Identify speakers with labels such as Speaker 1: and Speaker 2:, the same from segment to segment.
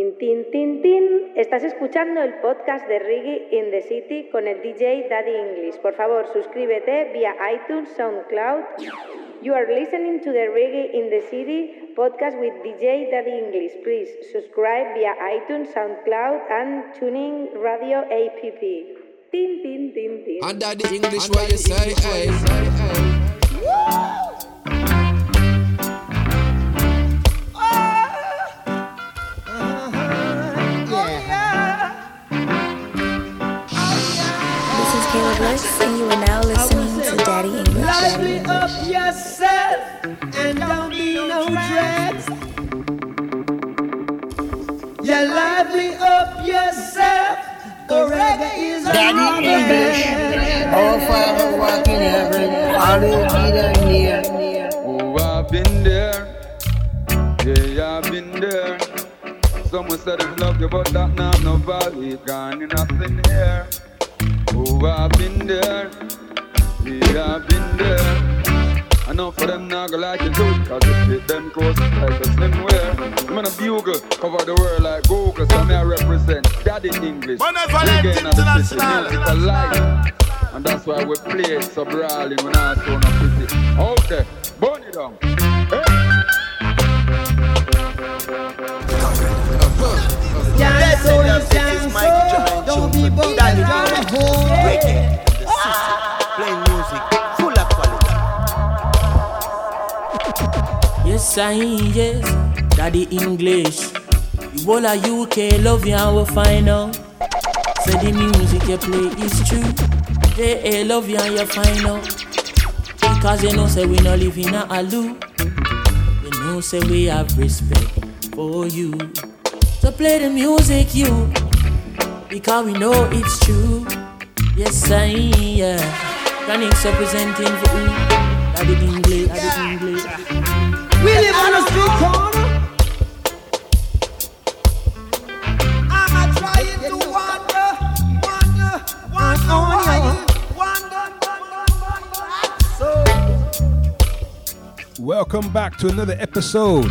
Speaker 1: Tin, tin, tin, tin. Estás escuchando el podcast de Reggae in the City con el DJ Daddy English. Por favor, suscríbete vía iTunes, SoundCloud. You are listening to the Reggae in the City podcast with DJ Daddy English. Please subscribe via iTunes, SoundCloud, and Tuning Radio app. Tin, tin, tin, tin.
Speaker 2: And Daddy English, what you say? Hey.
Speaker 3: Is and you are now listening to Daddy English. Daddy
Speaker 4: Lively
Speaker 3: English.
Speaker 4: up yourself and don't be no dreads. Yeah, lively up yourself. The reggae is
Speaker 5: Daddy English, our Father walk in heaven, hallowed be thy name.
Speaker 6: Oh, I've been there. Yeah, I've been there. Someone said it's love you, but that now no value. Gone in nothing here. Oh, I've been there. Yeah, I've been there. I know for them not gonna like it too, cause it fit them close like a slim wear. I'm in a bugle, cover the world like Google, so me I represent Daddy English. Reggae in the city, music for life. And that's why we play it so brawling when I turn up pretty. Okay, burn it down.
Speaker 4: Dance so you can so. Don't be bugged
Speaker 5: Daddy
Speaker 4: down
Speaker 5: English,
Speaker 4: home.
Speaker 5: reggae, the city, playing music, full of quality.
Speaker 7: Yes, I yes, Daddy English. The whole of UK love you and we find out. Say the music you play is true. They love you and you find out. Because you know say we not live in a aloo. You know say we have respect for you. So play the music you. Because we know it's true. Yes, I yeah. Chronixx representing for you. Daddy English, Daddy English.
Speaker 4: We live on a street corner. I'm trying to wander, wander, wander, wander, wander, wander. So.
Speaker 8: Welcome back to another episode.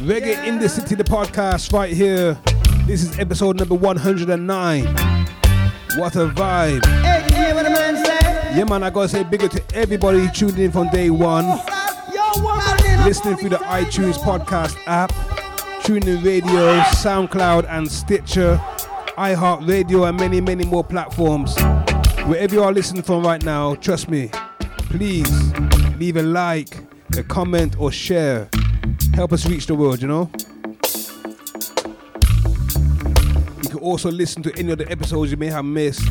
Speaker 8: Reggae in the City, the podcast right here. This is episode number 109. What a vibe.
Speaker 4: Hey, hear what the man say?
Speaker 8: Yeah, man, I gotta say bigger to everybody tuned in from day one, listening through the iTunes podcast app, TuneIn Radio, SoundCloud, and Stitcher, iHeartRadio, and many, many more platforms. Wherever you are listening from right now, trust me, please leave a like, a comment, or share. Help us reach the world, you know? Can also listen to any of the episodes you may have missed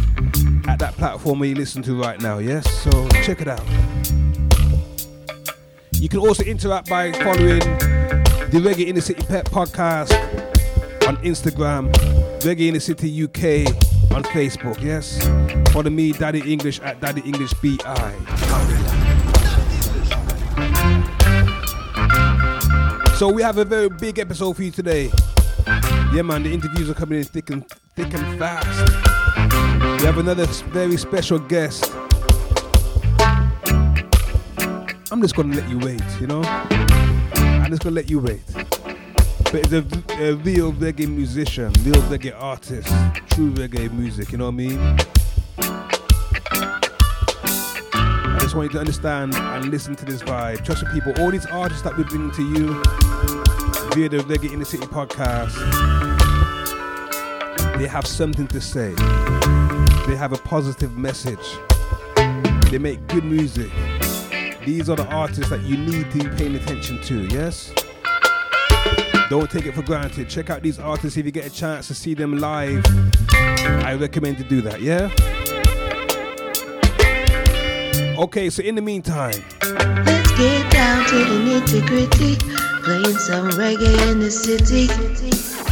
Speaker 8: at that platform where you listen to right now, yes? So check it out. You can also interact by following the Reggae in the City Pet podcast on Instagram, Reggae in the City UK on Facebook, yes? Follow me, Daddy English, at Daddy English BI. So we have a very big episode for you today. Yeah, man, the interviews are coming in thick and thick and fast. We have another very special guest. I'm just gonna let you wait, you know. I'm just gonna let you wait. But it's a real reggae musician, real reggae artist, true reggae music. You know what I mean? I just want you to understand and listen to this vibe. Trust the people. All these artists that we bring to you via the Reggae in the City podcast, they have something to say. They have a positive message. They make good music. These are the artists that you need to be paying attention to, yes? Don't take it for granted. Check out these artists if you get a chance to see them live. I recommend to do that, yeah? Okay, so in the meantime,
Speaker 9: Let's get down to the nitty gritty. Playing some reggae in the city.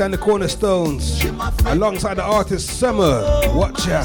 Speaker 2: And
Speaker 4: the
Speaker 8: Cornerstones alongside the artist Summer. Watch ya.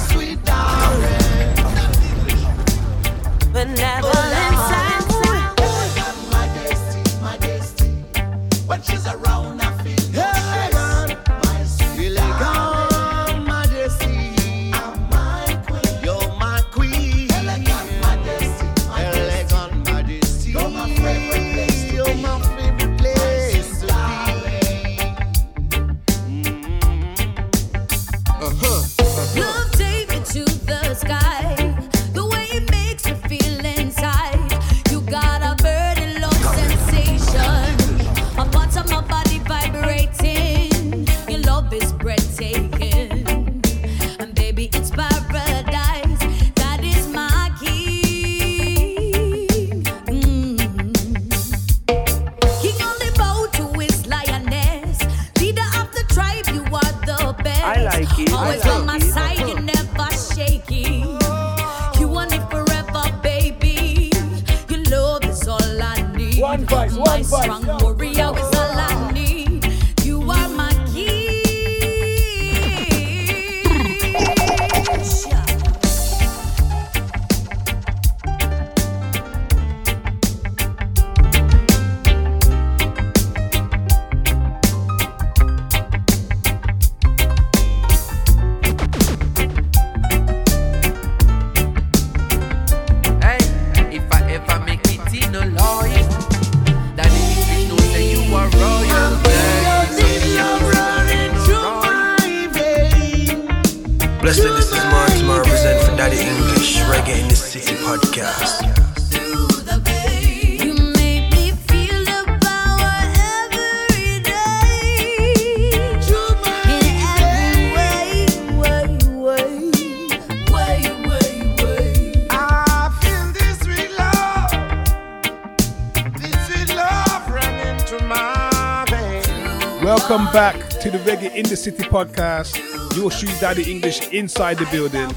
Speaker 10: City podcast.
Speaker 8: Your shoe daddy English inside the building.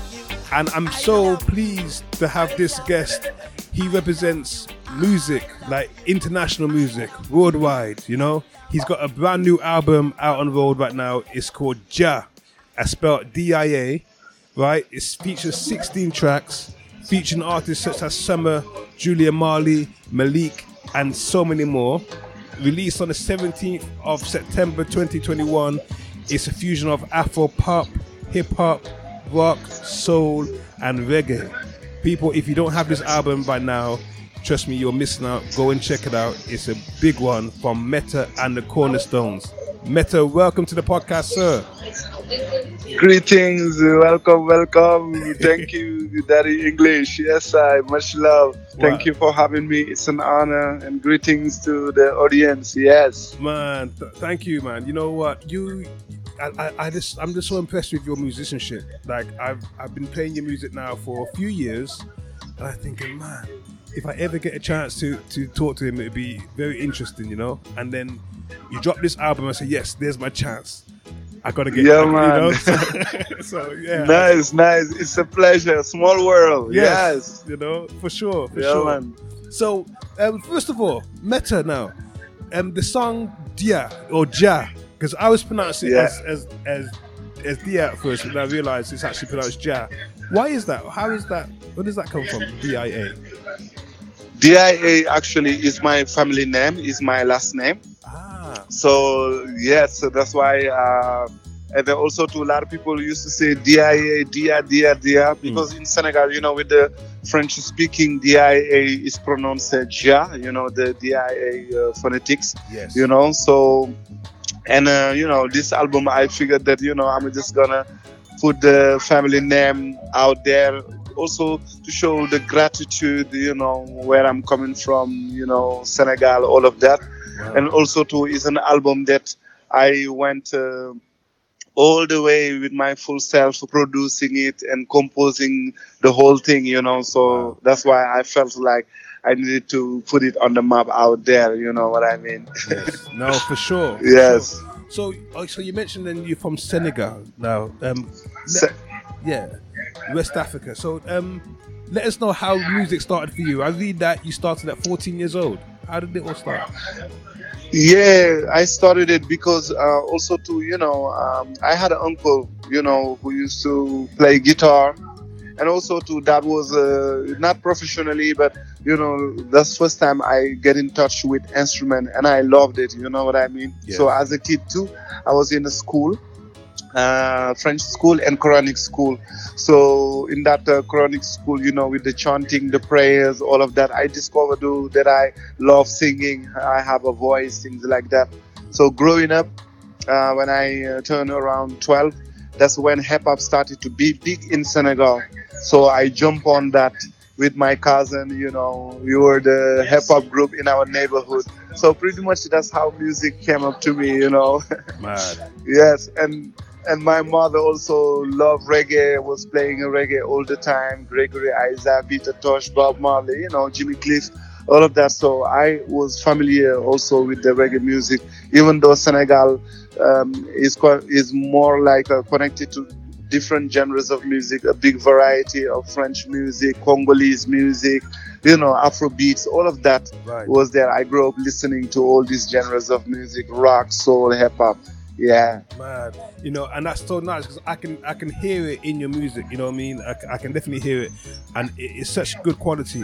Speaker 8: And I'm so pleased to have this guest. He represents music, like international music, worldwide, you know? He's got a brand new album out on the road right now. It's called Ja. I spelled D-I-A, right? It features 16 tracks, featuring artists such as Summer, Julian Marley, Malik, and so many more released on the 17th of September 2021. It's a fusion of Afro pop, hip hop, rock, soul, and reggae. People, if you don't have this album by now, trust me, you're missing out. Go and check it out. It's a big one from Meta and the Cornerstones. Meta, welcome to the podcast, sir.
Speaker 11: Greetings, welcome, welcome. Thank you, Daddy English. Yes, I much love. Thank
Speaker 8: Wow.
Speaker 11: you for having me. It's an honor and greetings to the audience. Yes.
Speaker 8: Man, th- thank you, man. You know what? You, I, I, I just, I'm just so impressed with your musicianship. Like, I've, I've been playing your music now for a few years, and I'm thinking, man, if I ever get a chance to to talk to him, it'd be very interesting, you know. And then you drop this album, and say, yes, there's my chance. I gotta get,
Speaker 11: Yeah,
Speaker 8: I- you
Speaker 11: man.
Speaker 8: know? So, so, yeah,
Speaker 11: Nice, nice. It's a pleasure. Small world. Yes.
Speaker 8: you know, for sure, for
Speaker 11: Yeah,
Speaker 8: sure.
Speaker 11: man.
Speaker 8: So, um, first of all, Meta now. Um, the song Dia or Ja, because I was pronouncing it
Speaker 11: Yeah.
Speaker 8: as as as as Dia at first, and I realized it's actually pronounced Ja. Why is that? How is that? Where does that come from? D I A.
Speaker 11: DIA actually is my family name, is my last name.
Speaker 8: Ah.
Speaker 11: So yes, so that's why. Uh, and then also to a lot of people used to say DIA, DIA, DIA, DIA, because in Senegal, you know, with the French speaking, DIA is pronounced Ja, you know, the DIA uh, phonetics,
Speaker 8: Yes.
Speaker 11: you know. So, and uh, you know, this album, I figured that you know, I'm just gonna put the family name out there also to show the gratitude you know where i'm coming from you know senegal all of that and also to is an album that i went uh, all the way with my full self producing it and composing the whole thing you know so that's why i felt like i needed to put it on the map out there you know what i mean
Speaker 8: Yes. No, for sure. for
Speaker 11: Yes.
Speaker 8: sure. So, oh, so you mentioned then you're from Senegal now. Um,
Speaker 11: Se-
Speaker 8: yeah, West Africa. So, um, let us know how music started for you. I read that you started at 14 years old. How did it all start?
Speaker 11: Yeah, I started it because uh, also to you know um, I had an uncle you know who used to play guitar, and also to that was uh, not professionally but you know that's first time I get in touch with instrument and I loved it. You know what I mean? Yeah. So as a kid too, I was in a school. Uh, French school and Quranic school. So in that uh, Quranic school, you know, with the chanting, the prayers, all of that, I discovered uh, that I love singing. I have a voice, things like that. So growing up, uh, when I uh, turned around 12, that's when hip hop started to be big in Senegal. So I jump on that with my cousin. You know, we were the hip hop group in our neighborhood. So pretty much that's how music came up to me. You know.
Speaker 8: Mad.
Speaker 11: yes, and and my mother also loved reggae. Was playing reggae all the time. Gregory Isaac, Peter Tosh, Bob Marley. You know, Jimmy Cliff. All of that, so I was familiar also with the reggae music, even though Senegal um, is co- is more like uh, connected to different genres of music, a big variety of French music, Congolese music, you know, Afro beats, all of that
Speaker 8: Right.
Speaker 11: was there. I grew up listening to all these genres of music, rock, soul, hip hop. Yeah.
Speaker 8: Man, You know, and that's so nice because I can I can hear it in your music. You know what I mean? I can definitely hear it, and it, it's such good quality.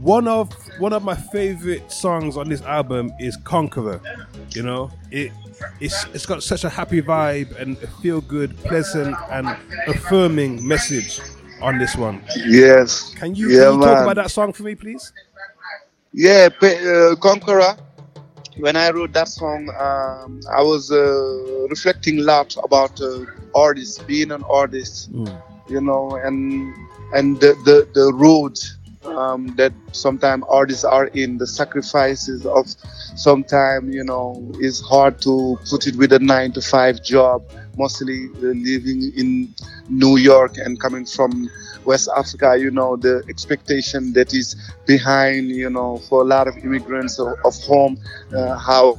Speaker 8: One of one of my favorite songs on this album is Conqueror. You know, it it's it's got such a happy vibe and a feel good, pleasant, and affirming message on this one.
Speaker 11: Yes.
Speaker 8: Can you,
Speaker 11: Yeah,
Speaker 8: can you talk about that song for me, please?
Speaker 11: Yeah, uh, Conqueror. When I wrote that song, um, I was uh, reflecting a lot about uh, artists, being an artist, you know, and and the the, the road um, that sometimes artists are in, the sacrifices of sometimes you know it's hard to put it with a nine to five job. Mostly uh, living in New York and coming from West Africa, you know, the expectation that is behind, you know, for a lot of immigrants of, of home, uh, how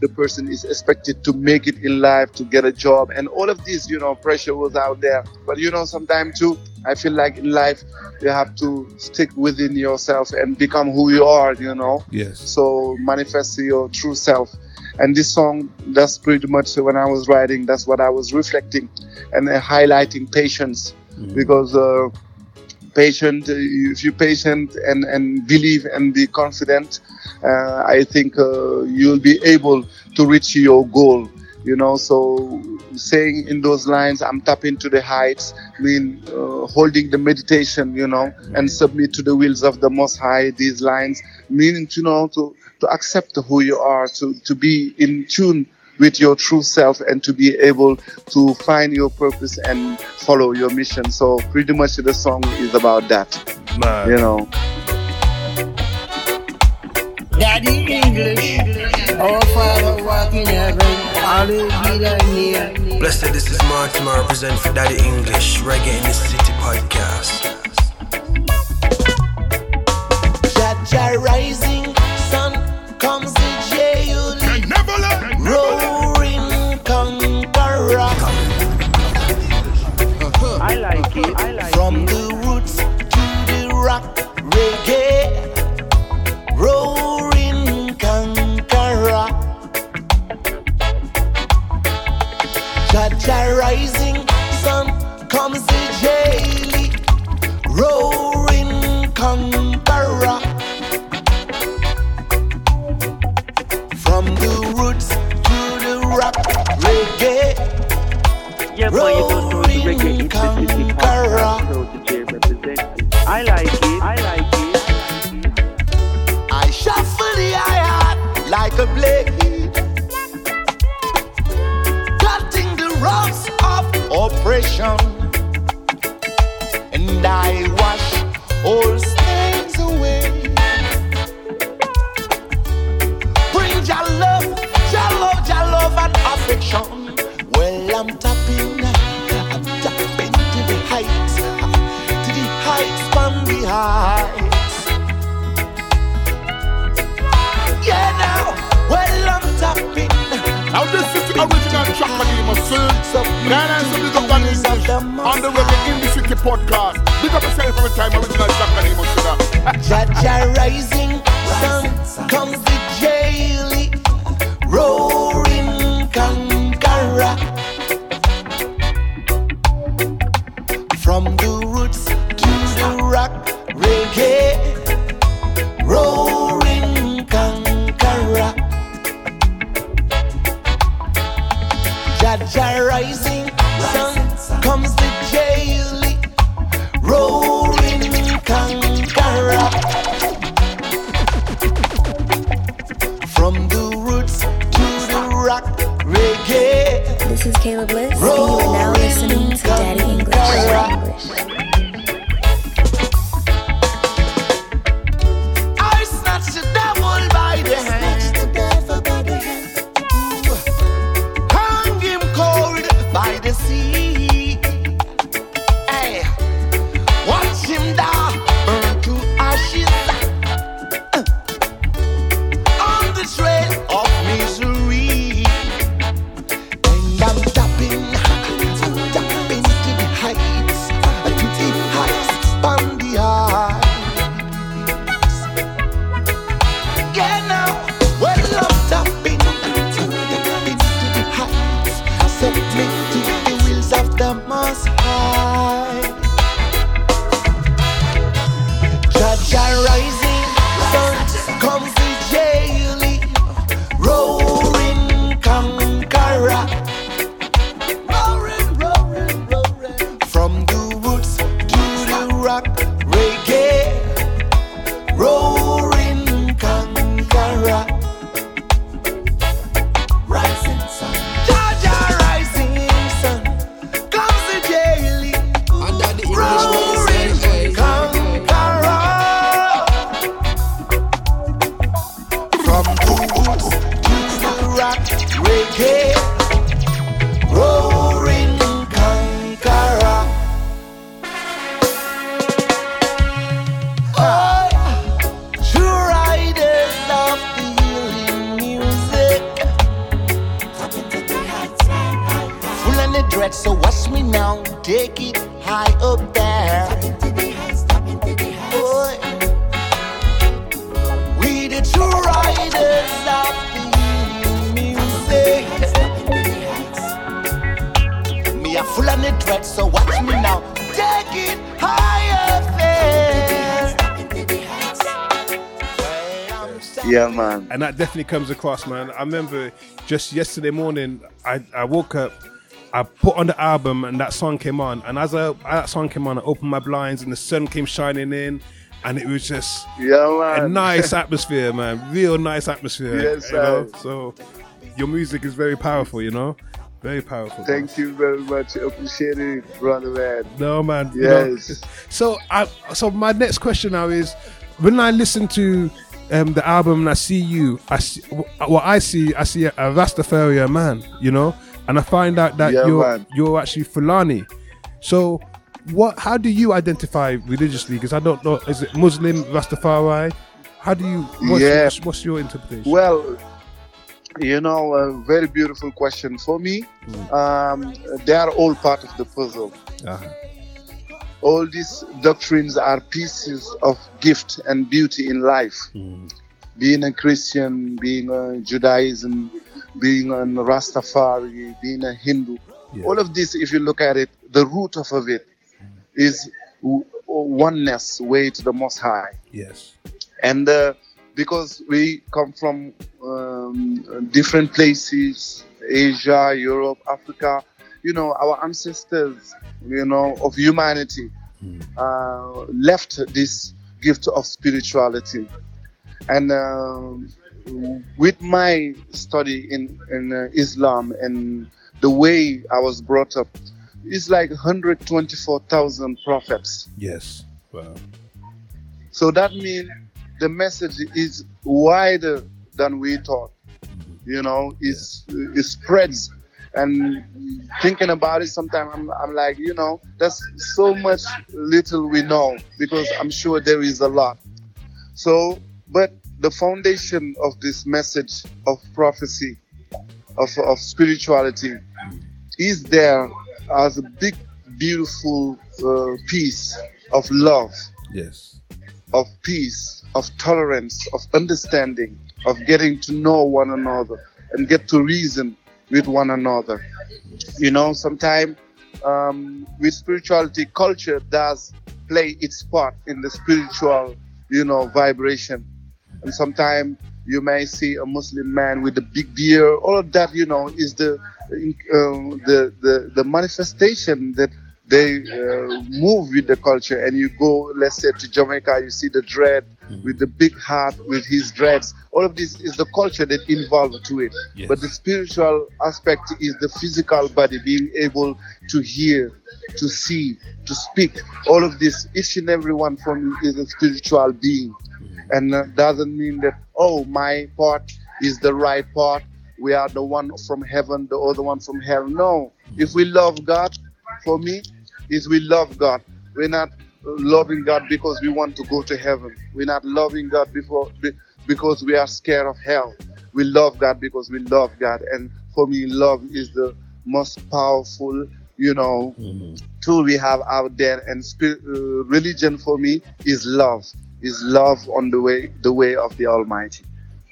Speaker 11: the person is expected to make it in life, to get a job, and all of this, you know, pressure was out there. But you know, sometimes too, I feel like in life you have to stick within yourself and become who you are, you know.
Speaker 8: Yes.
Speaker 11: So manifest your true self. And this song, that's pretty much when I was writing, that's what I was reflecting and uh, highlighting patience because uh, patient, uh, if you're patient and, and believe and be confident, uh, I think uh, you'll be able to reach your goal. You know, so saying in those lines, I'm tapping to the heights, mean uh, holding the meditation, you know, and submit to the wills of the Most High. These lines meaning, you know, to to accept who you are, to to be in tune with your true self, and to be able to find your purpose and follow your mission. So pretty much the song is about that.
Speaker 8: Man.
Speaker 11: You know.
Speaker 5: Daddy English, our Father walk in heaven, hallowed be thy name.
Speaker 10: Blessed, this is Martin, I represent for Daddy English, Reggae in the City podcast.
Speaker 4: Jaja rising, sun comes the J-Unit. Roaring I like it. I like it. I
Speaker 9: shuffle the hi-hat like a blade, cutting the rocks of oppression, and I wash all stains away. Bring your love, your love, your love and affection. Well, I'm tapping, from. Yeah, now, well, I'm tapping.
Speaker 12: Now this is the original track my name is Phil. Nine and one English on the Reggae in the City podcast. Big up yourself every time original track my name is Phil.
Speaker 9: Jaja rising sun comes the jaily
Speaker 13: And
Speaker 8: that definitely comes across, man. I remember just yesterday morning, I, I woke up, I put on the album, and that song came on. And as I, that song came on, I opened my blinds, and the sun came shining in, and it was just
Speaker 11: Yeah,
Speaker 8: a nice atmosphere, man. Real nice atmosphere.
Speaker 11: Yes,
Speaker 8: you know?
Speaker 11: sir.
Speaker 8: So your music is very powerful, you know, very powerful.
Speaker 11: Thank you very much. Appreciate it, brother man.
Speaker 8: No man. you know.
Speaker 11: Yes.
Speaker 8: so I so my next question now is when I listen to um, the album and I see you, I see what I see. I see a, a Rastafarian man, you know, and I find out that
Speaker 11: Yeah,
Speaker 8: you're
Speaker 11: man.
Speaker 8: you're actually Fulani. So what? How do you identify religiously? Because I don't know. Is it Muslim Rastafari? How do you? What's,
Speaker 11: Yeah.
Speaker 8: what's, what's your interpretation?
Speaker 11: Well, you know, a very beautiful question. For me, um, they are all part of the puzzle.
Speaker 8: Uh-huh.
Speaker 11: All these doctrines are pieces of gift and beauty in life. Being a Christian, being a Judaism, being a Rastafari, being a Hindu, all of this, if you look at it, the root of it is w- oneness, way to the Most High.
Speaker 8: Yes.
Speaker 11: and uh, because we come from um, different places asia europe africa you know our ancestors, you know, of humanity, uh, left this gift of spirituality, and um with my study in in uh, Islam and the way I was brought up, it's like 124,000 prophets.
Speaker 8: Yes. Wow.
Speaker 11: So that means the message is wider than we thought. You know, it's, it spreads. And thinking about it, sometimes I'm, I'm like, you know, that's so much little we know because I'm sure there is a lot. So, but the foundation of this message of prophecy, of, of spirituality, is there as a big, beautiful uh, piece of love
Speaker 8: Yes.
Speaker 11: of peace, of tolerance, of understanding, of getting to know one another and get to reason with one another. You know, sometimes um, with spirituality, culture does play its part in the spiritual, you know, vibration. And sometimes you may see a Muslim man with a big beard. All of that, you know, is the um, the, the the manifestation that they uh, move with the culture. And you go, let's say, to Jamaica, you see the dread Mm-hmm. with the big hat with his dreads. All of this is the culture that involved to it.
Speaker 8: Yes.
Speaker 11: But the spiritual aspect is the physical body being able to hear, to see, to speak. All of this, each and every one from you is a spiritual being. Mm-hmm. And uh, doesn't mean that, oh, my part is the right part. We are the one from heaven, the other one from hell. No. Mm-hmm. If we love God, for me, is we love God. We're not loving God because we want to go to heaven. We're not loving God before be- because we are scared of hell. We love God because we love God. And for me, love is the most powerful, you know, tool we have out there. And spirit, uh, religion for me is love. Is love on the way, the way of the Almighty.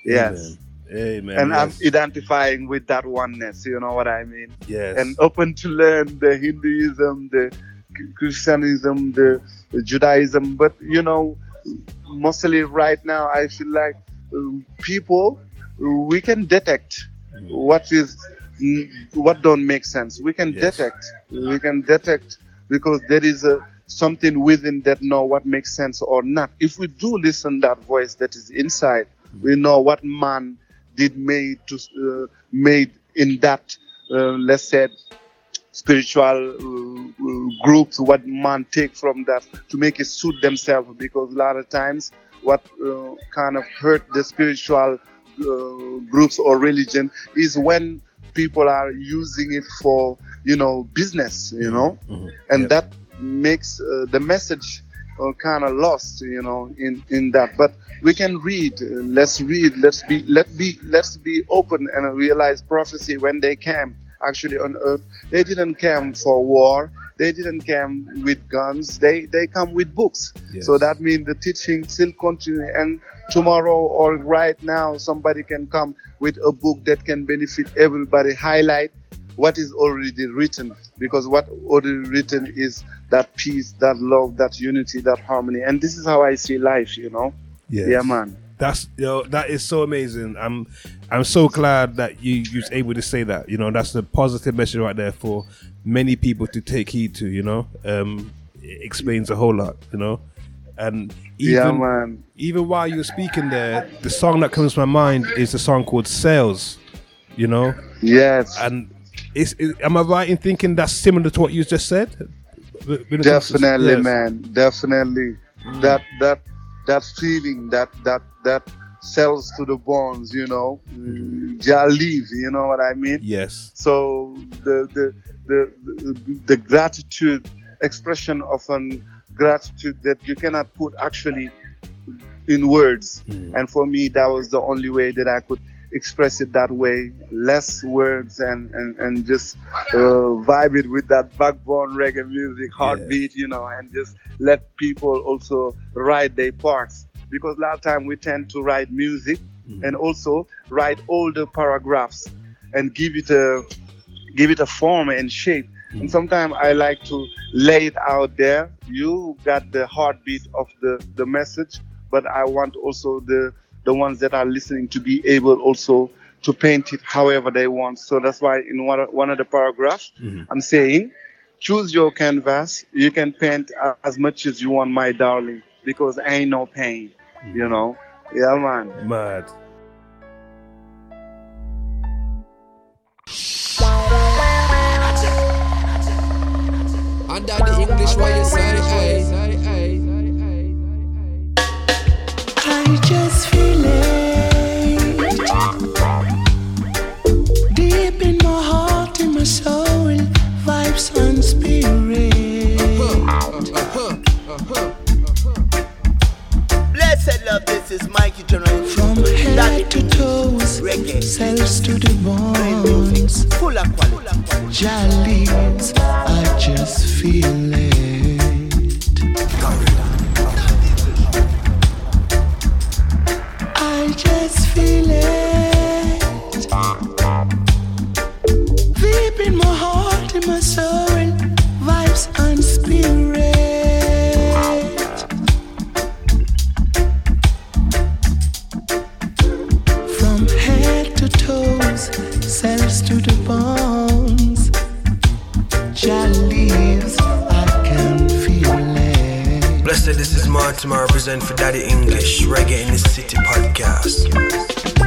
Speaker 11: Yes.
Speaker 8: Amen.
Speaker 11: and
Speaker 8: yes.
Speaker 11: I'm identifying with that oneness. You know what I mean?
Speaker 8: Yes.
Speaker 11: And open to learn the Hinduism, the Christianism, the, Judaism. But you know, mostly right now, I feel like um, people we can detect what is mm, what don't make sense. We can detect. We can detect because there is a something within that know what makes sense or not. If we do listen that voice that is inside, we know what man did made to uh, made in that uh, let's say spiritual uh, uh, groups what man take from that to make it suit themselves because a lot of times what uh, kind of hurt the spiritual uh, groups or religion is when people are using it for you know business you know? And that makes uh, the message uh, kind of lost you know in in that. But we can read let's read let's be let be let's be open and realize prophecy when they came actually on earth. They didn't come for war. They didn't come with guns. They they come with books. So that means the teaching still continue. And tomorrow or right now somebody can come with a book that can benefit everybody highlight what is already written. Because what already written is that peace that love that unity that harmony. And this is how i see life you know?
Speaker 8: Yes.
Speaker 11: yeah man
Speaker 8: That's yo, that is so amazing. I'm I'm so glad that you you was able to say that. You know, that's the positive message right there for many people to take heed to. You know, um, it explains a whole lot. You know, and even
Speaker 11: Yeah,
Speaker 8: even while you were speaking there, the song that comes to my mind is the song called "Cells." You know.
Speaker 11: Yes.
Speaker 8: And is, is am I right in thinking that's similar to what you just said? When it comes to-
Speaker 11: definitely
Speaker 8: yes.
Speaker 11: man definitely that that that feeling that that that cells to the bones you know? Ja leave you know what i mean?
Speaker 8: Yes.
Speaker 11: so the the the the, the gratitude expression of an gratitude that you cannot put actually in words. And for me that was the only way that i could express it that way. Less words and and, and just uh, vibe it with that backbone reggae music heartbeat you know and just let people also write their parts because a lot of time we tend to write music mm-hmm. and also write older paragraphs and give it a give it a form and shape. Mm-hmm. And sometimes I like to lay it out there. You got the heartbeat of the, the message, but I want also the the ones that are listening to be able also to paint it however they want. So that's why in one of, one of the paragraphs
Speaker 8: mm-hmm.
Speaker 11: I'm saying, choose your canvas. You can paint as much as you want, my darling, because ain't no pain. You know? Yeah, man.
Speaker 8: Mad.
Speaker 2: Under the English, why you say,
Speaker 14: I just feel it. Deep in my heart, in my soul, vibes and spirit.
Speaker 15: Uh-huh, uh-huh, uh-huh. uh-huh. Said love, this is Mikey General.
Speaker 14: From head to toes, reggae, cells to the bones,
Speaker 15: full of quality.
Speaker 14: Jollies, I just feel it. I just feel it. Deep in my heart, in my soul. to the bones. Leaves, I can feel it.
Speaker 9: Blessed, this is Martin. I represent for Daddy English Reggae in the City podcast.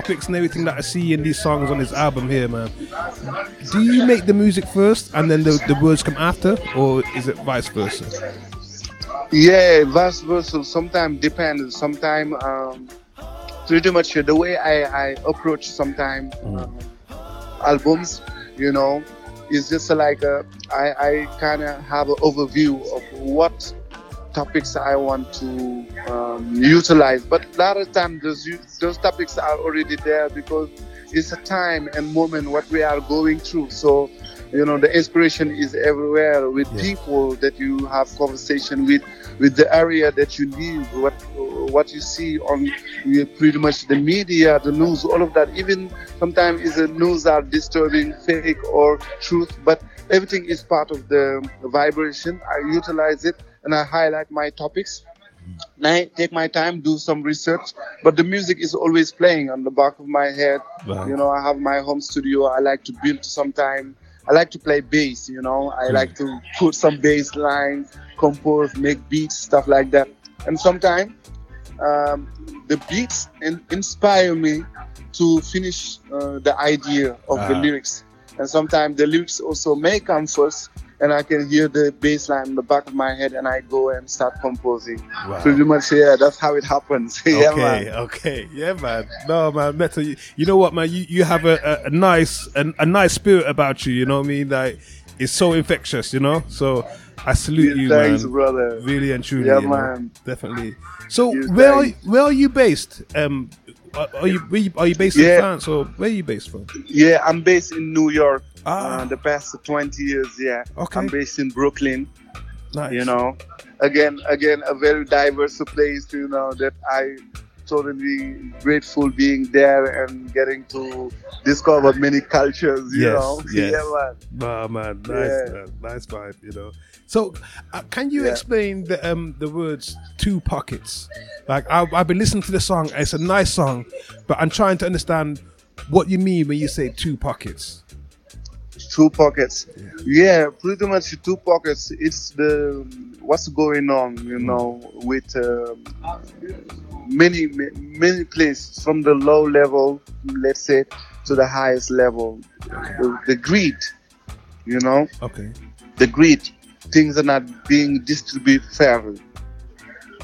Speaker 8: Topics and everything that I see in these songs on this album here, man. Do you make the music first and then the, the words come after, or is it vice versa?
Speaker 11: Yeah, vice versa. Sometimes depends. Sometimes um, pretty much the way I, I approach sometimes um, albums, you know, is just like a, I, I kind of have an overview of what topics I want to um, utilize. But a lot of times those those topics are already there because it's a time and moment what we are going through. So you know the inspiration is everywhere with people that you have conversation with, with the area that you live, what what you see on pretty much the media, the news, all of that. Even sometimes is the news are disturbing, fake or truth, but everything is part of the vibration. I utilize it and I highlight my topics. I take my time, do some research, but the music is always playing on the back of my head.
Speaker 8: Wow.
Speaker 11: You know, I have my home studio. I like to build sometime. I like to play bass, you know. I like to put some bass lines, compose, make beats, stuff like that. And sometimes um, the beats in, inspire me to finish uh, the idea of the
Speaker 8: Ah.
Speaker 11: lyrics. And sometimes the lyrics also may come first, and I can hear the bass line in the back of my head, and I go and start composing.
Speaker 8: Wow.
Speaker 11: Pretty much, yeah, that's how it happens. yeah,
Speaker 8: okay,
Speaker 11: man.
Speaker 8: okay, yeah, man. No, man, Metal. You, you know what, man? You you have a, a, a nice a, a nice spirit about you. You know what I mean? Like it's so infectious. You know. So I salute you,
Speaker 11: thanks,
Speaker 8: man.
Speaker 11: brother.
Speaker 8: Really and truly.
Speaker 11: Yeah,
Speaker 8: you know?
Speaker 11: man.
Speaker 8: Definitely. So
Speaker 11: You
Speaker 8: where are you, where are you based? Um, are are you are you based in France or where are you based from?
Speaker 11: Yeah, I'm based in New York.
Speaker 8: Ah.
Speaker 11: Uh, the past 20 years, yeah.
Speaker 8: Okay.
Speaker 11: I'm based in Brooklyn.
Speaker 8: Nice.
Speaker 11: You know, again, again, a very diverse place. You know that I totally grateful being there and getting to discover many cultures. You
Speaker 8: Yes,
Speaker 11: know,
Speaker 8: yes.
Speaker 11: yeah, man.
Speaker 8: Nah, man, nice,
Speaker 11: Yeah.
Speaker 8: man, nice vibe, you know. So, uh, can you
Speaker 11: Yeah.
Speaker 8: explain the um the words two pockets? Like, I, I've been listening to the song. It's a nice song, but I'm trying to understand what you mean when you say two pockets.
Speaker 11: Two pockets. Yeah. Pretty much two pockets. It's the what's going on you know with um, many many places from the low level let's say to the highest level. The, the greed you know?
Speaker 8: Okay.
Speaker 11: the greed. Things are not being distributed fairly.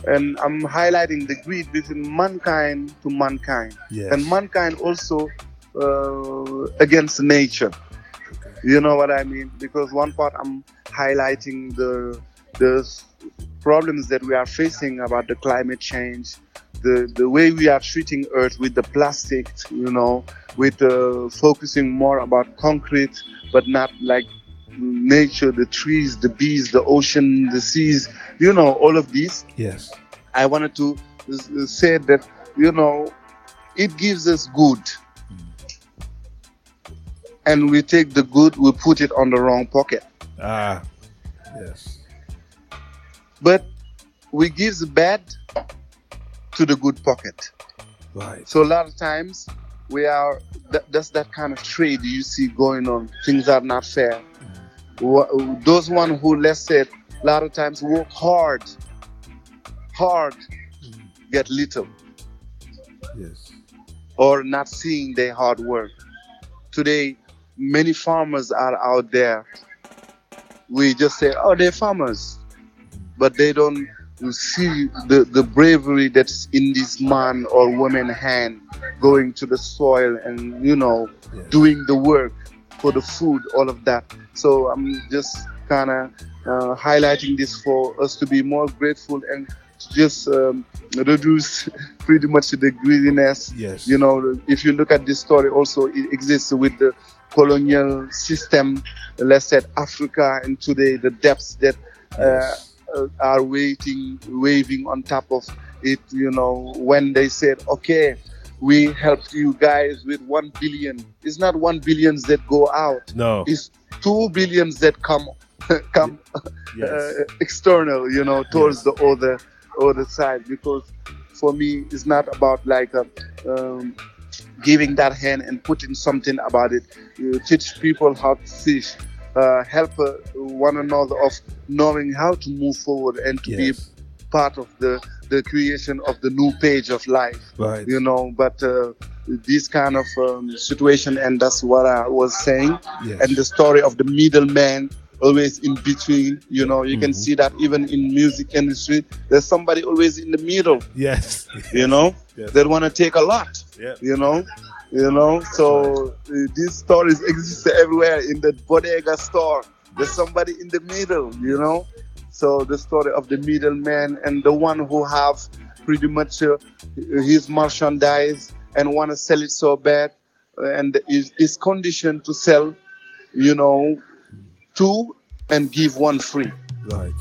Speaker 11: And i'm highlighting the greed between mankind to mankind.
Speaker 8: Yes.
Speaker 11: and mankind also uh, against nature you know what I mean? Because one part I'm highlighting the the problems that we are facing about the climate change, the the way we are treating Earth with the plastic, you know, with uh, focusing more about concrete, but not like nature, the trees, the bees, the ocean, the seas, you know, all of these.
Speaker 8: Yes.
Speaker 11: I wanted to say that you know it gives us good, and we take the good, we put it on the wrong pocket.
Speaker 8: Ah. Yes.
Speaker 11: But we give the bad to the good pocket.
Speaker 8: Right.
Speaker 11: So a lot of times we are that, that's that kind of trade you see going on. Things are not fair. Wha- Those one who let's say a lot of times work hard, hard, get little.
Speaker 8: Yes.
Speaker 11: or not seeing their hard work. Today, many farmers are out there. We just say, oh, they're farmers, but they don't see the, the bravery that's in this man or woman hand going to the soil and, you know, doing the work for the food, all of that. So I'm just kind of uh, highlighting this for us to be more grateful and to just um, reduce pretty much the greediness.
Speaker 8: Yes.
Speaker 11: You know, if you look at this story, also it exists with the colonial system. Let's say Africa and today the depths that uh, uh, are waiting, waving on top of it. You know, when they said, "Okay, we helped you guys with one billion," it's not one billions that go out.
Speaker 8: No.
Speaker 11: It's two billions that come come
Speaker 8: Yes.
Speaker 11: uh, external, you know, towards the other other side. Because for me, it's not about like a, um, giving that hand and putting something about it. You teach people how to fish. uh, help uh, one another of knowing how to move forward and to be part of the the creation of the new page of life
Speaker 8: Right.
Speaker 11: you know but uh, this kind of um, situation and that's what i was saying
Speaker 8: Yes.
Speaker 11: and the story of the middleman always in between you know you can
Speaker 8: Mhm.
Speaker 11: see that even in music industry there's somebody always in the middle
Speaker 8: Yes.
Speaker 11: you know
Speaker 8: Yes.
Speaker 11: they want to take a lot
Speaker 8: Yeah.
Speaker 11: you know you know so uh, these stories exist everywhere in the bodega store there's somebody in the middle you know so the story of the middleman and the one who have pretty much uh, his merchandise and want to sell it so bad and is, is conditioned to sell you know two and give one free
Speaker 8: Right.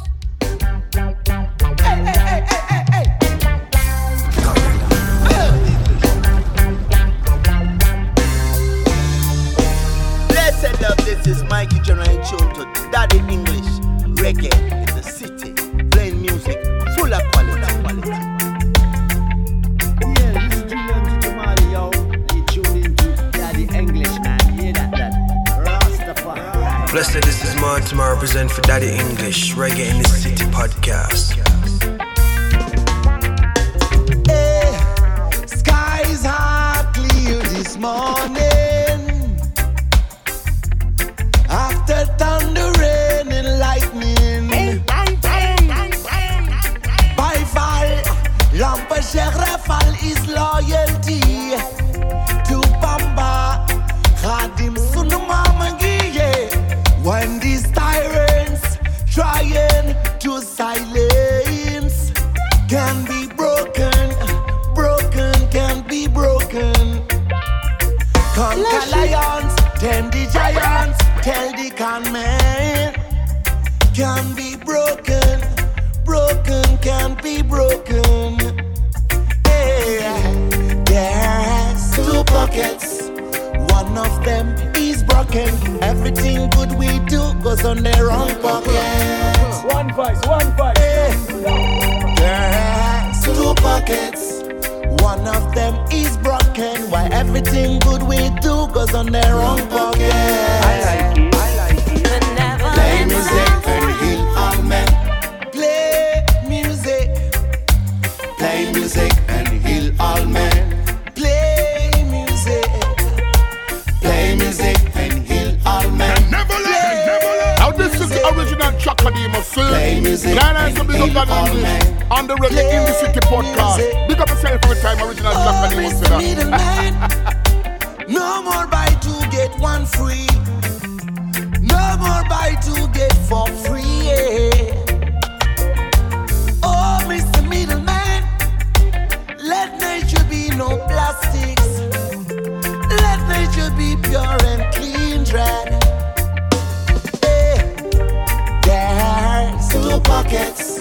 Speaker 15: Blessed love, this is Mikey General tune to Daddy English. Reggae in the city. Playing music full of quality.
Speaker 16: Yeah,
Speaker 10: Blessed, this is Martin, I represent for Daddy English, Reggae in the City podcast.
Speaker 9: Skies are clear this morning. After thunder, rain, and lightning. By fall, Lampa Rafal is loyalty Can be broken, broken can be broken. Hey, there's two pockets. One of them is broken. Everything good we do goes on their own pocket.
Speaker 16: One voice, one voice.
Speaker 9: There's two pockets. One of them is broken. Why everything good we do goes on their own pocket. Music and heal all men. Play music. Play music and heal all men.
Speaker 12: Never let, never let. Now this is the original Chaka Demus
Speaker 9: Play
Speaker 12: sing.
Speaker 9: music
Speaker 12: Nine and some big up
Speaker 9: and all
Speaker 12: English on the Reggae in the City podcast. Big up yourself every time original
Speaker 9: Chaka
Speaker 12: Demus.
Speaker 9: Middleman. No more buy two get one free. No more buy two get for free. yeah. No plastics. Let nature be pure and clean, dread. There's two pockets.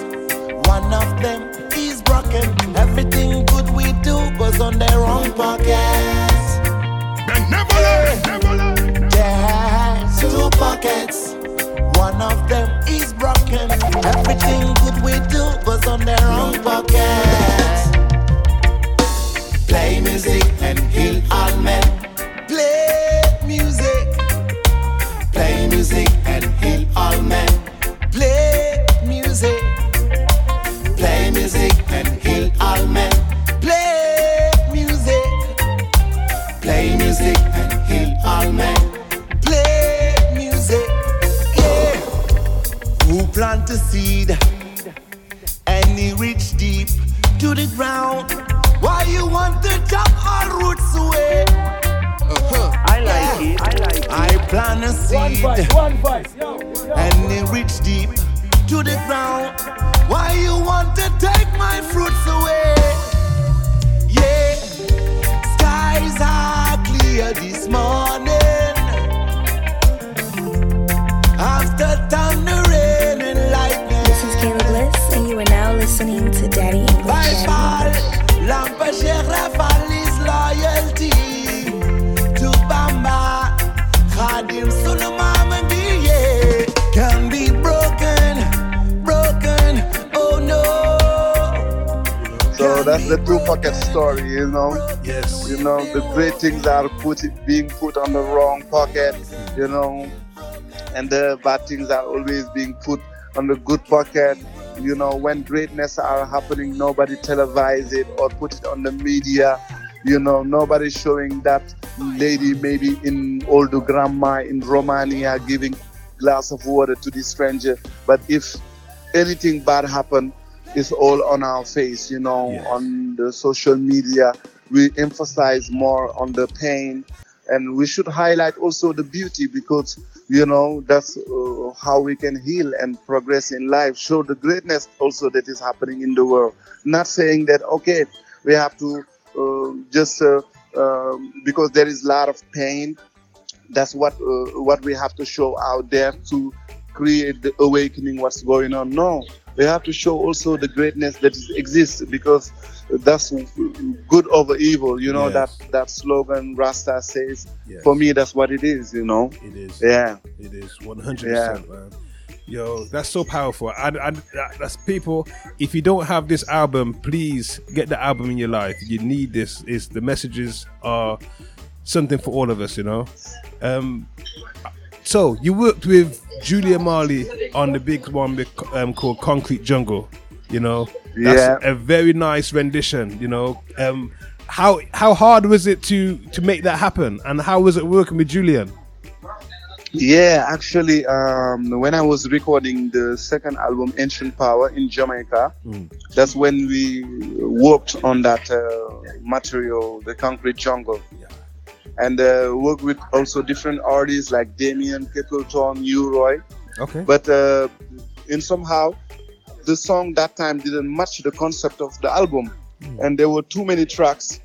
Speaker 9: One of them is broken. Everything good we do goes on their own pockets.
Speaker 12: Never let.
Speaker 9: There's two pockets. One of them is broken. Everything good we do goes on their own pockets. Play music and heal all men. Play music. Play music and heal all men. Play music. Play music and heal all men. Play music. Play music and heal all men. Play music. Yeah. Who plant a seed and he reach deep to the ground? Why you want to chop all roots away? Uh-huh. I like it. I like it. I plant a seed.
Speaker 16: One voice, one voice. Yo, yo.
Speaker 9: and they reach deep to the ground. Why you want to take my fruits away? Yeah, skies are clear this morning. After thunder, rain, and lightning.
Speaker 3: This is Kayla Bliss, and you are now listening to Daddy English.
Speaker 9: By
Speaker 3: Daddy
Speaker 9: fall,
Speaker 3: English.
Speaker 9: Lampa Rafal is loyalty to Bamba. Khadim yeah. Can be broken, broken, oh no.
Speaker 11: So that's the two pocket story, you know.
Speaker 8: Yes.
Speaker 11: You know, the great things are put being put on the wrong pocket, you know. and the bad things are always being put on the good pocket. You know, when greatness are happening, nobody televise it or put it on the media. You know, nobody showing that lady maybe in old grandma in Romania giving glass of water to the stranger. But if anything bad happen, it's all on our face. You know, on the social media, we emphasize more on the pain and we should highlight also the beauty because you know that's uh, how we can heal and progress in life. Show the greatness also that is happening in the world. Not saying that okay we have to uh, just uh, um, because there is a lot of pain that's what uh, what we have to show out there to create the awakening what's going on. No we have to show also the greatness that exists because that's good over evil you know
Speaker 8: Yes.
Speaker 11: that that slogan rasta says
Speaker 8: Yes.
Speaker 11: for me that's what it is you know
Speaker 8: It is.
Speaker 11: yeah
Speaker 8: It is 100%, man. Yo, that's so powerful. And, and that's people, if you don't have this album, please get the album in your life. You need this. Is The messages are something for all of us, you know? Um, so, you worked with Julian Marley on the big one um, called Concrete Jungle, you know? That's
Speaker 11: Yeah.
Speaker 8: a very nice rendition, you know? Um, how how hard was it to to make that happen and how was it working with Julian
Speaker 11: Yeah, actually, um, when I was recording the second album, Ancient Power, in Jamaica, that's when we worked on that uh, material, the Concrete Jungle. And uh, worked with also different artists like Damian, Capleton, U-Roy.
Speaker 8: Okay.
Speaker 11: But uh, in somehow, the song that time didn't match the concept of the album. And there were too many tracks.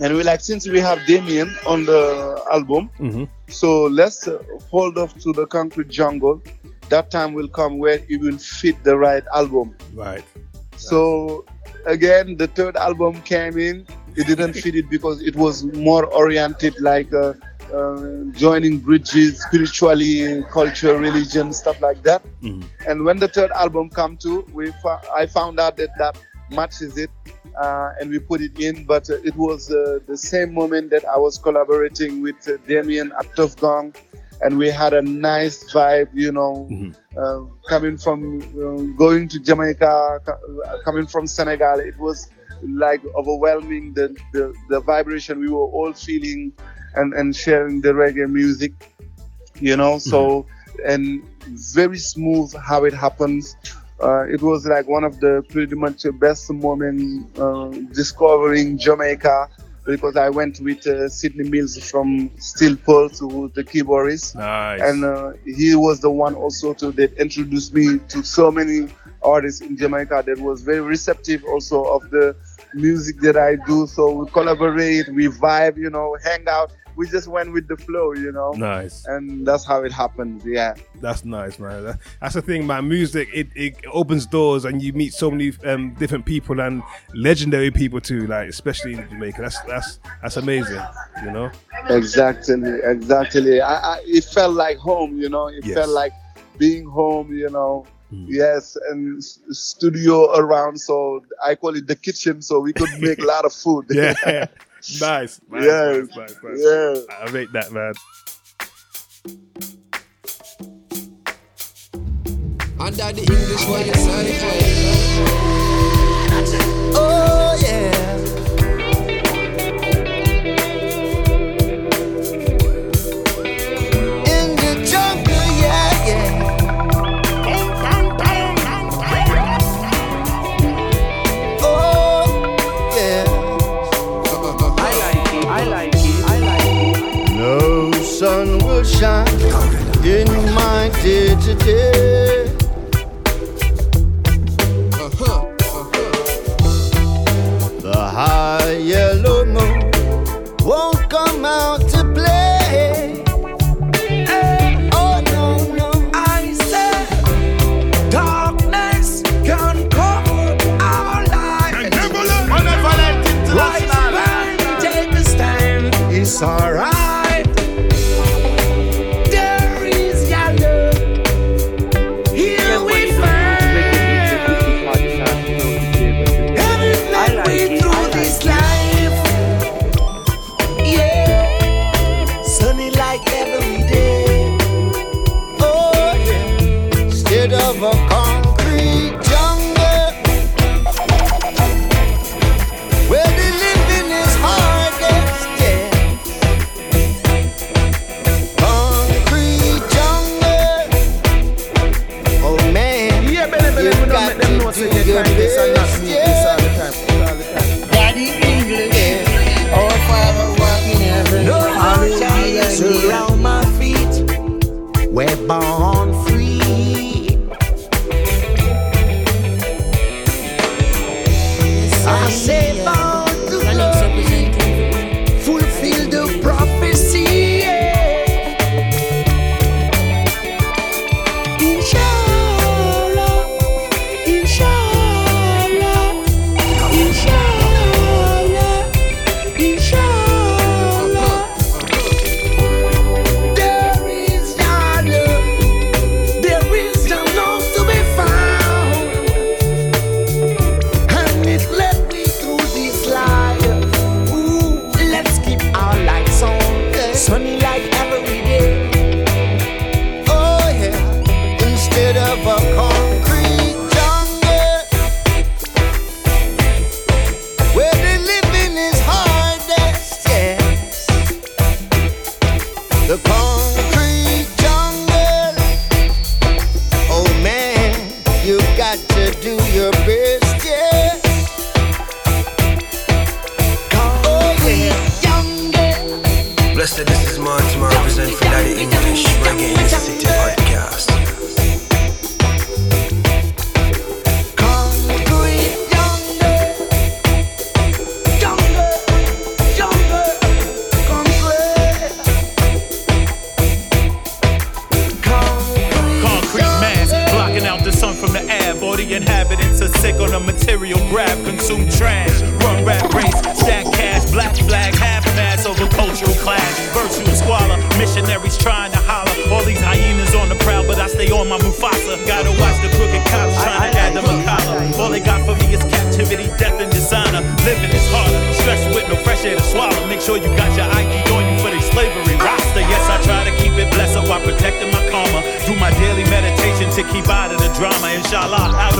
Speaker 11: And we like, since we have Damian on the album,
Speaker 8: Mm-hmm.
Speaker 11: so let's uh, hold off to the concrete jungle. That time will come where it will fit the right album.
Speaker 8: Right.
Speaker 11: So again, the third album came in. It didn't fit it because it was more oriented like uh, uh, joining bridges spiritually, culture, religion, stuff like that. And when the third album come to, we fo- I found out that that matches it, uh, and we put it in. But uh, it was uh, the same moment that I was collaborating with uh, Damian at Tuff Gong, and we had a nice vibe, you know, uh, coming from uh, going to Jamaica, co- coming from Senegal. It was like overwhelming the, the, the vibration we were all feeling and, and sharing the reggae music, you know. So, and very smooth how it happens. Uh, it was like one of the pretty much best moments uh, discovering Jamaica because I went with uh, Sidney Mills from Steel Pulse, who the keyboardist.
Speaker 8: Nice.
Speaker 11: And uh, he was the one also to that introduced me to so many artists in Jamaica that was very receptive also of the music that I do. So we collaborate, we vibe, you know, hang out. We just went with the flow, you know.
Speaker 8: Nice.
Speaker 11: And that's how it happened. Yeah.
Speaker 8: That's nice, man. That's the thing, man. Music it, it opens doors, and you meet so many um, different people and legendary people too. Like especially in Jamaica. That's that's that's amazing. You know.
Speaker 11: Exactly, exactly. I, I, it felt like home, you know. It
Speaker 8: Yes.
Speaker 11: felt like being home, you know. Yes, and studio around, so I call it the kitchen, so we could make a lot of food.
Speaker 8: Yeah. nice. nice,
Speaker 11: Yes.
Speaker 8: nice, nice, nice.
Speaker 11: Yeah.
Speaker 8: I rate that, man.
Speaker 2: Under the English, what you?
Speaker 9: Oh yeah.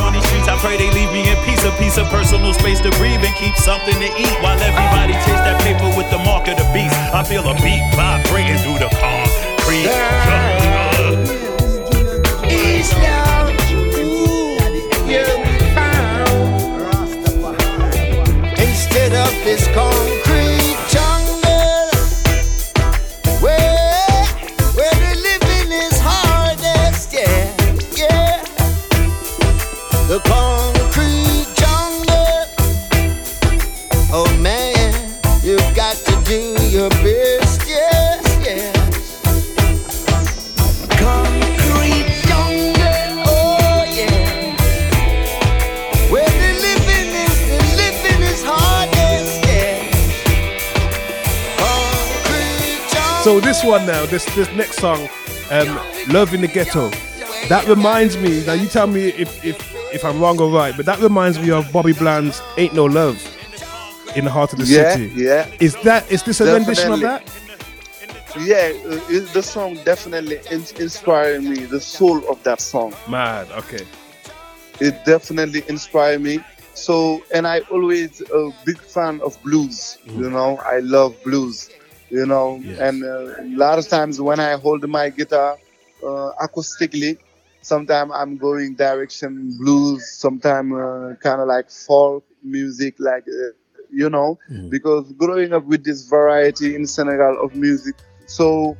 Speaker 15: On
Speaker 17: these streets, I pray they leave me in peace. A piece of personal space to breathe and keep something to eat while everybody chase that paper with the mark of the beast. I feel a beat vibrating through the concrete
Speaker 15: you found. Instead of this concrete
Speaker 8: So this one now, this this next song, um, "Love in the Ghetto," that reminds me. Now you tell me if if if I'm wrong or right, but that reminds me of Bobby Bland's "Ain't No Love" in the heart of the
Speaker 11: Yeah,
Speaker 8: city.
Speaker 11: yeah.
Speaker 8: Is that is this a rendition of that?
Speaker 11: Yeah, uh, it, the song definitely in- inspired me. The soul of that song.
Speaker 8: Mad. Okay.
Speaker 11: It definitely inspired me. So, and I always a big fan of blues. You know, I love blues. You know, and uh, a lot of times when I hold my guitar uh, acoustically, sometimes I'm going direction blues, sometimes uh, kind of like folk music, like uh, you know, because growing up with this variety in Senegal of music, so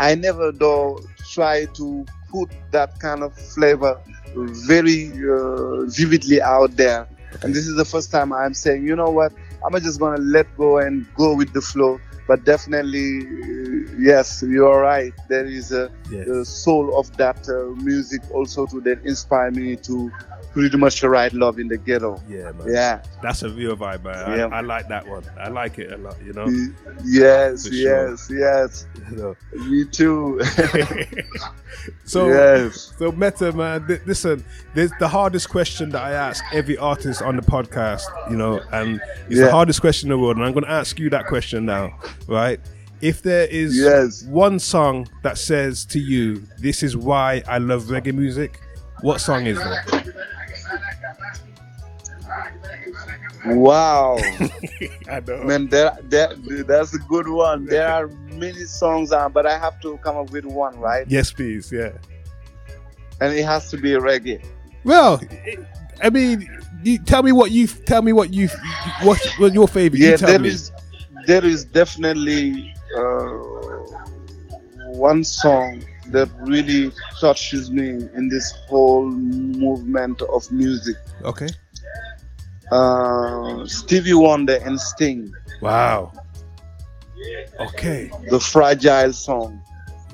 Speaker 11: I never though try to put that kind of flavor very uh, vividly out there. And this is the first time I'm saying, you know what, I'm just gonna let go and go with the flow. But definitely, uh, yes, you're right. There is a, the soul of that uh, music also to then inspire me to pretty much write love in the ghetto.
Speaker 8: Yeah, man.
Speaker 11: Yeah.
Speaker 8: That's a real vibe, man.
Speaker 11: Yeah.
Speaker 8: I, I like that one. I like it a lot. You know.
Speaker 11: Yes,
Speaker 8: sure.
Speaker 11: yes, yes.
Speaker 8: You know.
Speaker 11: Me too.
Speaker 8: So,
Speaker 11: Yes.
Speaker 8: so Meta, man, th- listen, there's the hardest question that I ask every artist on the podcast, you know, and it's
Speaker 11: Yeah.
Speaker 8: the hardest question in the world. And I'm going to ask you that question now, right? If there is
Speaker 11: Yes.
Speaker 8: one song that says to you, this is why I love reggae music, what song is that?
Speaker 11: Wow.
Speaker 8: I know.
Speaker 11: Man, there, there, that's a good one. There are many songs, uh, but I have to come up with one, right?
Speaker 8: Yes, please. Yeah.
Speaker 11: And it has to be reggae.
Speaker 8: Well, I mean, you tell me what you tell me what you what's what your favorite.
Speaker 11: yeah
Speaker 8: you tell me.
Speaker 11: is there is definitely uh, one song that really touches me in this whole movement of music
Speaker 8: Okay.
Speaker 11: uh, stevie wonder and sting
Speaker 8: Wow. Okay.
Speaker 11: the fragile song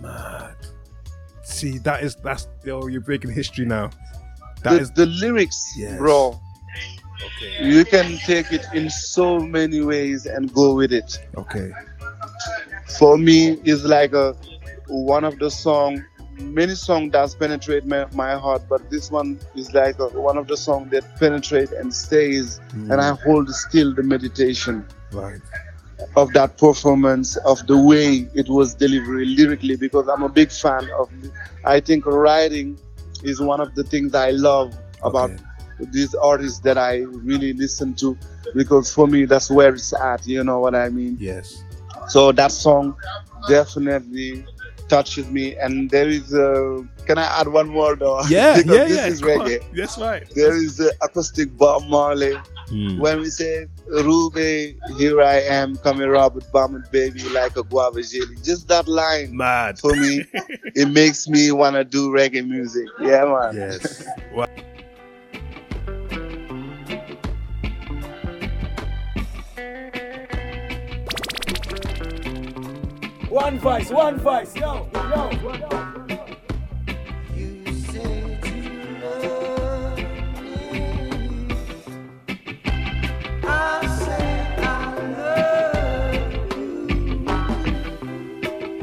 Speaker 8: Mad. See, that is that's oh, you're breaking history now. That
Speaker 11: the,
Speaker 8: is
Speaker 11: the lyrics bro you can take it in so many ways and go with it
Speaker 8: okay.
Speaker 11: for me it's like a one of the song many song does penetrate my, my heart but this one is like a, one of the song that penetrate and stays
Speaker 8: Mm.
Speaker 11: and i hold still the meditation
Speaker 8: Right.
Speaker 11: of that performance of the way it was delivered lyrically because i'm a big fan of i think writing is one of the things i love about these artists that i really listen to because for me that's where it's at you know what i mean
Speaker 8: Yes.
Speaker 11: so that song definitely touches me and there is a can i add one more though
Speaker 8: Yeah,
Speaker 11: because
Speaker 8: yeah,
Speaker 11: this
Speaker 8: yeah.
Speaker 11: is
Speaker 8: Come on.
Speaker 11: reggae
Speaker 8: That's right.
Speaker 11: there is the acoustic bob marley
Speaker 8: Hmm.
Speaker 11: when we say Ruby, here I am coming up with bombing baby like a guava jelly. Just that line
Speaker 8: Mad.
Speaker 11: for me, it makes me wanna do reggae music. Yeah man.
Speaker 8: Yes. Wow.
Speaker 16: One voice, one voice, yo, yo, yo.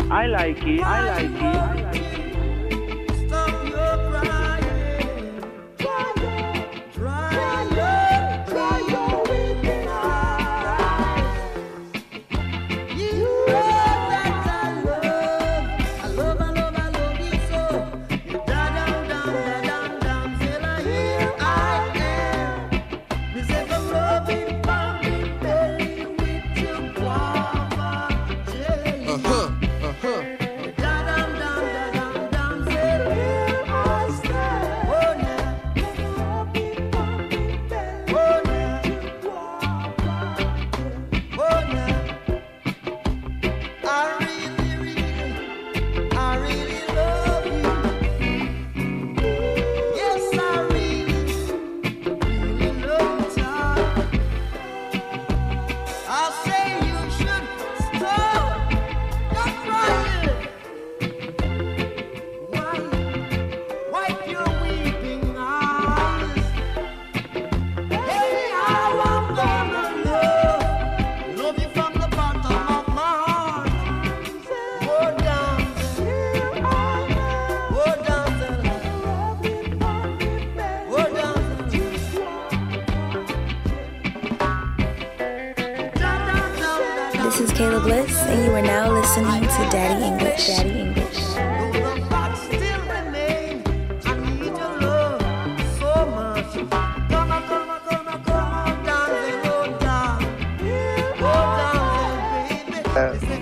Speaker 18: I like it. I like it. I like it.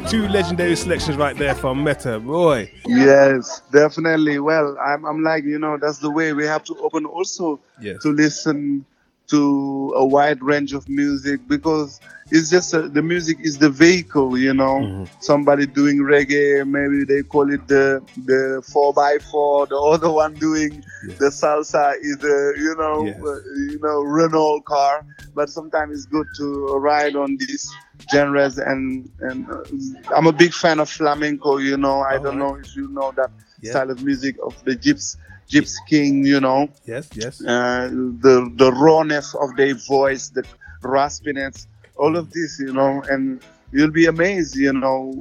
Speaker 8: Two legendary selections right there from Meta. Boy.
Speaker 11: Yes, definitely. Well, I'm, I'm like, you know, that's the way we have to open also
Speaker 8: Yes.
Speaker 11: to listen to a wide range of music because it's just a, the music is the vehicle, you know.
Speaker 8: Mm-hmm.
Speaker 11: Somebody doing reggae, maybe they call it the the four by four. The other one doing the salsa is the you know uh, you know Renault car. But sometimes it's good to ride on these genres and and uh, I'm a big fan of flamenco. You know, I don't know if you know that
Speaker 8: Yeah.
Speaker 11: style of music of the gyps gyps king. You know
Speaker 8: Yes, yes.
Speaker 11: uh, the the rawness of their voice, the raspiness, all of this, you know, and you'll be amazed, you know,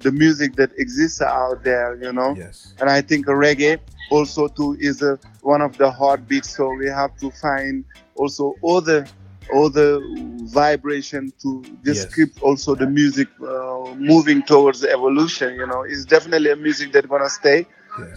Speaker 11: the music that exists out there, you know.
Speaker 8: Yes.
Speaker 11: And I think reggae also too is a, one of the heartbeats. So we have to find also other other vibration to just
Speaker 8: Yes.
Speaker 11: keep also the music uh, moving towards evolution. You know, it's definitely a music that's gonna stay,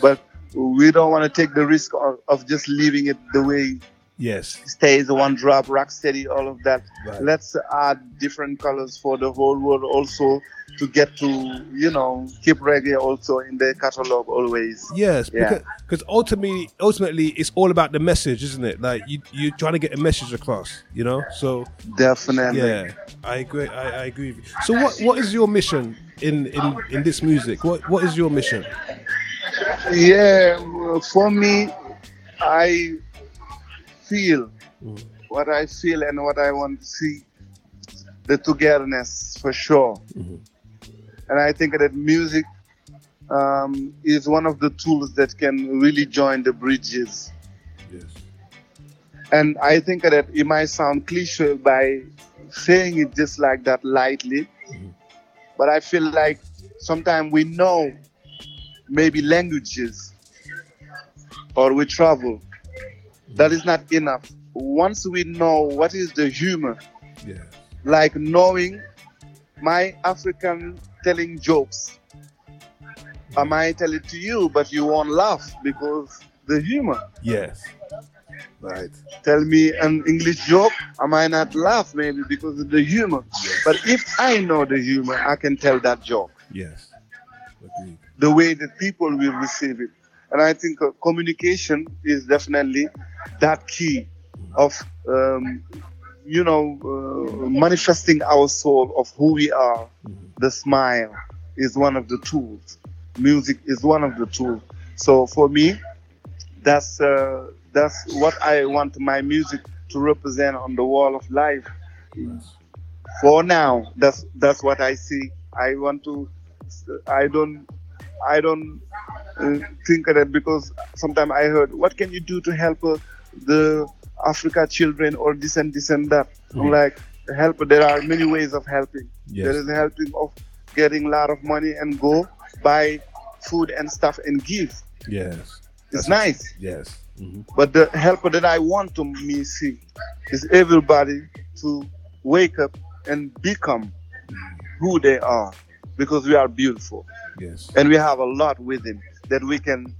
Speaker 11: but we don't want to take the risk of, of just leaving it the way
Speaker 8: Yes.
Speaker 11: stays one drop, rock steady, all of that.
Speaker 8: Right.
Speaker 11: Let's add different colors for the whole world also to get to, you know, keep reggae also in the catalog always.
Speaker 8: Yes,
Speaker 11: Yeah.
Speaker 8: because ultimately, ultimately, it's all about the message, isn't it? Like you, you're trying to get a message across, you know. So
Speaker 11: Definitely.
Speaker 8: yeah, I agree. I, I agree. With you. So what, what is your mission in, in, in this music? What, what is your mission?
Speaker 11: Yeah, for me, I feel mm. what I feel and what I want to see the togetherness for sure. Mm-hmm. And I think that music um, is one of the tools that can really join the bridges. And I think that it might sound cliche by saying it just like that lightly, mm-hmm. but I feel like sometimes we know maybe languages or we travel. That is not enough. Once we know what is the humor,
Speaker 8: Yeah.
Speaker 11: like knowing my African telling jokes, I might tell it to you, but you won't laugh because the humor.
Speaker 8: Yes. Right.
Speaker 11: Tell me an English joke, I might not laugh maybe because of the humor. But if I know the humor, I can tell that joke
Speaker 8: Yes. Agreed.
Speaker 11: The way that people will receive it. And I think uh, communication is definitely that key of, um, you know, uh, manifesting our soul of who we are. The smile is one of the tools. Music is one of the tools. So for me, that's uh, that's what I want my music to represent on the wall of life. For now, that's that's what I see. I want to. I don't. I don't uh, think that because sometimes I heard, what can you do to help uh, the Africa children or this and this and that? I'm
Speaker 8: Mhm.
Speaker 11: like, help. There are many ways of helping.
Speaker 8: Yes.
Speaker 11: There is helping of getting a lot of money and go buy food and stuff and give.
Speaker 8: Yes.
Speaker 11: It's nice.
Speaker 8: Yes. hmm
Speaker 11: But the help that I want to me see is everybody to wake up and become who they are because we are beautiful
Speaker 8: Yes.
Speaker 11: and we have a lot within that we can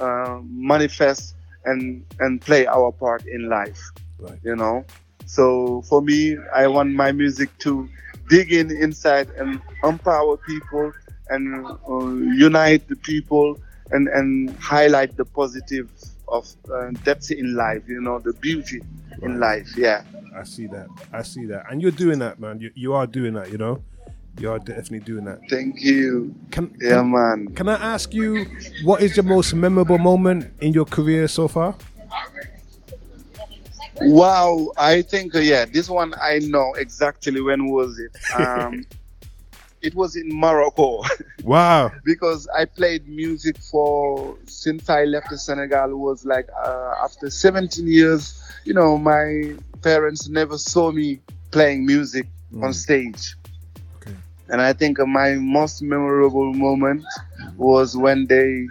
Speaker 11: uh, manifest and and play our part in life
Speaker 8: Right.
Speaker 11: you know so for me i want my music to dig in inside and empower people and uh, unite the people and and highlight the positive of uh, that's in life you know the beauty in life yeah
Speaker 8: I see that. I see that. And you're doing that, man. You, you are doing that, you know? You are definitely doing that.
Speaker 11: thank you
Speaker 8: Can,
Speaker 11: yeah
Speaker 8: can,
Speaker 11: man
Speaker 8: can I ask you, what is your most memorable moment in your career so far?
Speaker 11: Wow, I think uh, yeah, this one I know exactly when was it. Um, it was in Morocco
Speaker 8: Wow.
Speaker 11: because I played music for since I left the Senegal was like uh, after 17 years. You know, my parents never saw me playing music on stage. And I think my most memorable moment was when they,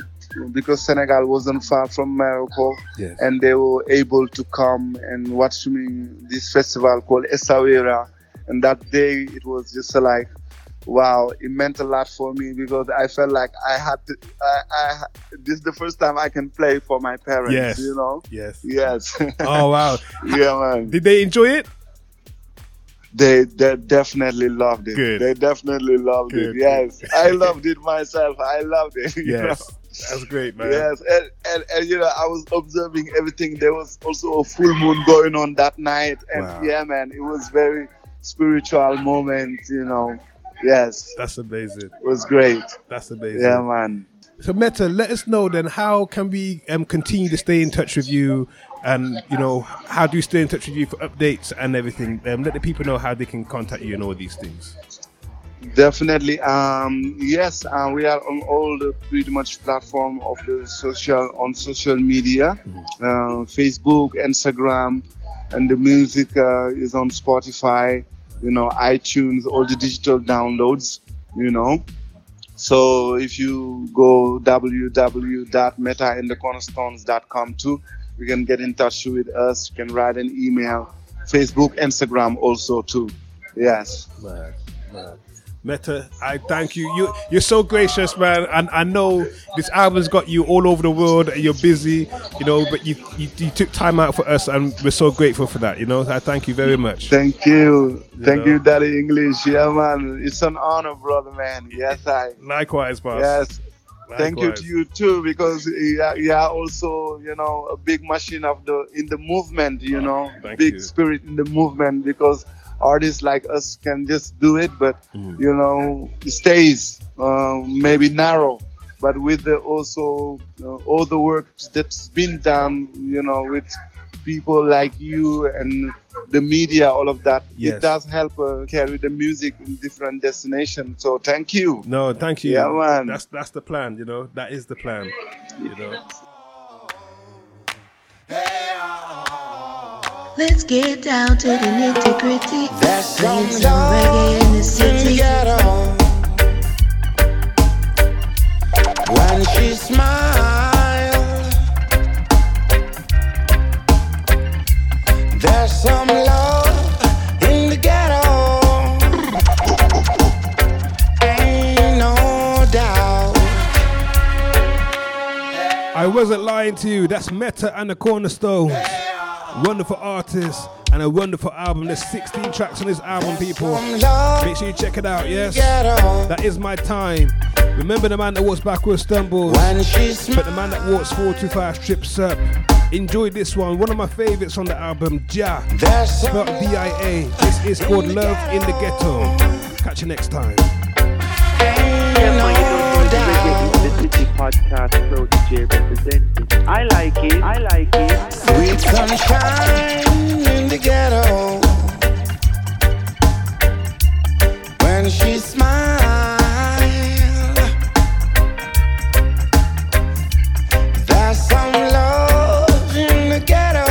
Speaker 11: because Senegal wasn't far from Morocco,
Speaker 8: Yes.
Speaker 11: and they were able to come and watch me this festival called Essaouira. And that day it was just like, wow, it meant a lot for me because I felt like I had to, I, I, this is the first time I can play for my parents,
Speaker 8: Yes.
Speaker 11: you know?
Speaker 8: Yes.
Speaker 11: Yes.
Speaker 8: Oh, wow.
Speaker 11: yeah, man.
Speaker 8: Did they enjoy it?
Speaker 11: They, they definitely loved it.
Speaker 8: Good.
Speaker 11: They definitely loved
Speaker 8: Good,
Speaker 11: it. Yes. I loved it myself. I loved it. you know?
Speaker 8: Yes. That's great, man.
Speaker 11: Yes, and, and, and you know, I was observing everything. There was also a full moon going on that night, and
Speaker 8: Wow.
Speaker 11: yeah, man, it was very spiritual moment. You know, yes,
Speaker 8: That's amazing.
Speaker 11: it was great.
Speaker 8: That's amazing.
Speaker 11: Yeah, man.
Speaker 8: So Meta, let us know then how can we um, continue to stay in touch with you, and you know how do you stay in touch with you for updates and everything. Um, let the people know how they can contact you and all these things.
Speaker 11: Definitely. Um, yes, uh, we are on all the pretty much platform of the social on social media, uh, Facebook, Instagram, and the music uh, is on Spotify. You know, iTunes, all the digital downloads. You know. So if you go www.metaandthecornerstones.com too, you can get in touch with us. You can write an email, Facebook, Instagram also too. Yes.
Speaker 8: Right, right. Meta, I thank you. You you're so gracious, man. And I know this album's got you all over the world. And you're busy, you know, but you, you you took time out for us, and we're so grateful for that. You know, I thank you very much.
Speaker 11: Thank you. Thank
Speaker 8: know.
Speaker 11: you, Daddy English. Yeah, man. It's an honor, brother, man. Yes, I.
Speaker 8: Likewise, boss.
Speaker 11: Yes. Thank you to you too, because you are, also, you know, a big machine of the in the movement. You know, big
Speaker 8: you.
Speaker 11: spirit in the movement. Because artists like us can just do it, but
Speaker 8: Mm.
Speaker 11: you know, it stays uh, maybe narrow. But with the also uh, all the work that's been done, you know, with people like you and the media, all of that,
Speaker 8: Yes.
Speaker 11: it does help uh, carry the music in different destinations. So thank you.
Speaker 8: No, thank you.
Speaker 11: Yeah, man.
Speaker 8: That's that's the plan. You know, that is the plan. You know.
Speaker 19: Let's get down to the nitty gritty.
Speaker 9: There's some
Speaker 19: Playing some
Speaker 9: love
Speaker 19: reggae in the
Speaker 9: in the
Speaker 19: city.
Speaker 9: ghetto. When she smiles,
Speaker 8: I wasn't lying to you. That's Meta and the Cornerstones. Wonderful artist and a wonderful album. There's 16 tracks on this album, people. Make sure you check it out, yes? That is my time. Remember the man that walks backwards stumbles. But the man that walks forward too fast trips up. Enjoy this one. One of my favorites on the album, Ja. Spelled D-I-A. This is called Love in the Ghetto. Catch you next time.
Speaker 4: The City Podcast Protege representing. I like it. I like it.
Speaker 9: Sweet sunshine in the ghetto. When she smiles, there's some love in the ghetto.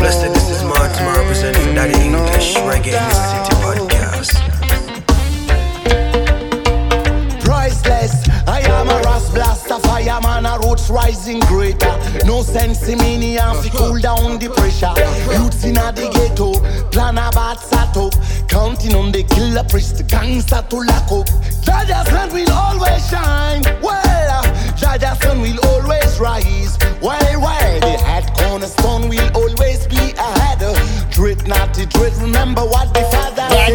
Speaker 10: Blessed, this is Martin representing for Daddy English, Reggae
Speaker 9: rising greater. No sense in me, and fi cool down the pressure. Youths in the ghetto, plan a bad set up. Counting on the killer priest, the gangster to lock up. Jah Jah's hand will always shine. Well, Jah Jah's sun will always rise. Well, well, the head cornerstone will always be ahead. Dread not the dread, remember what the father said.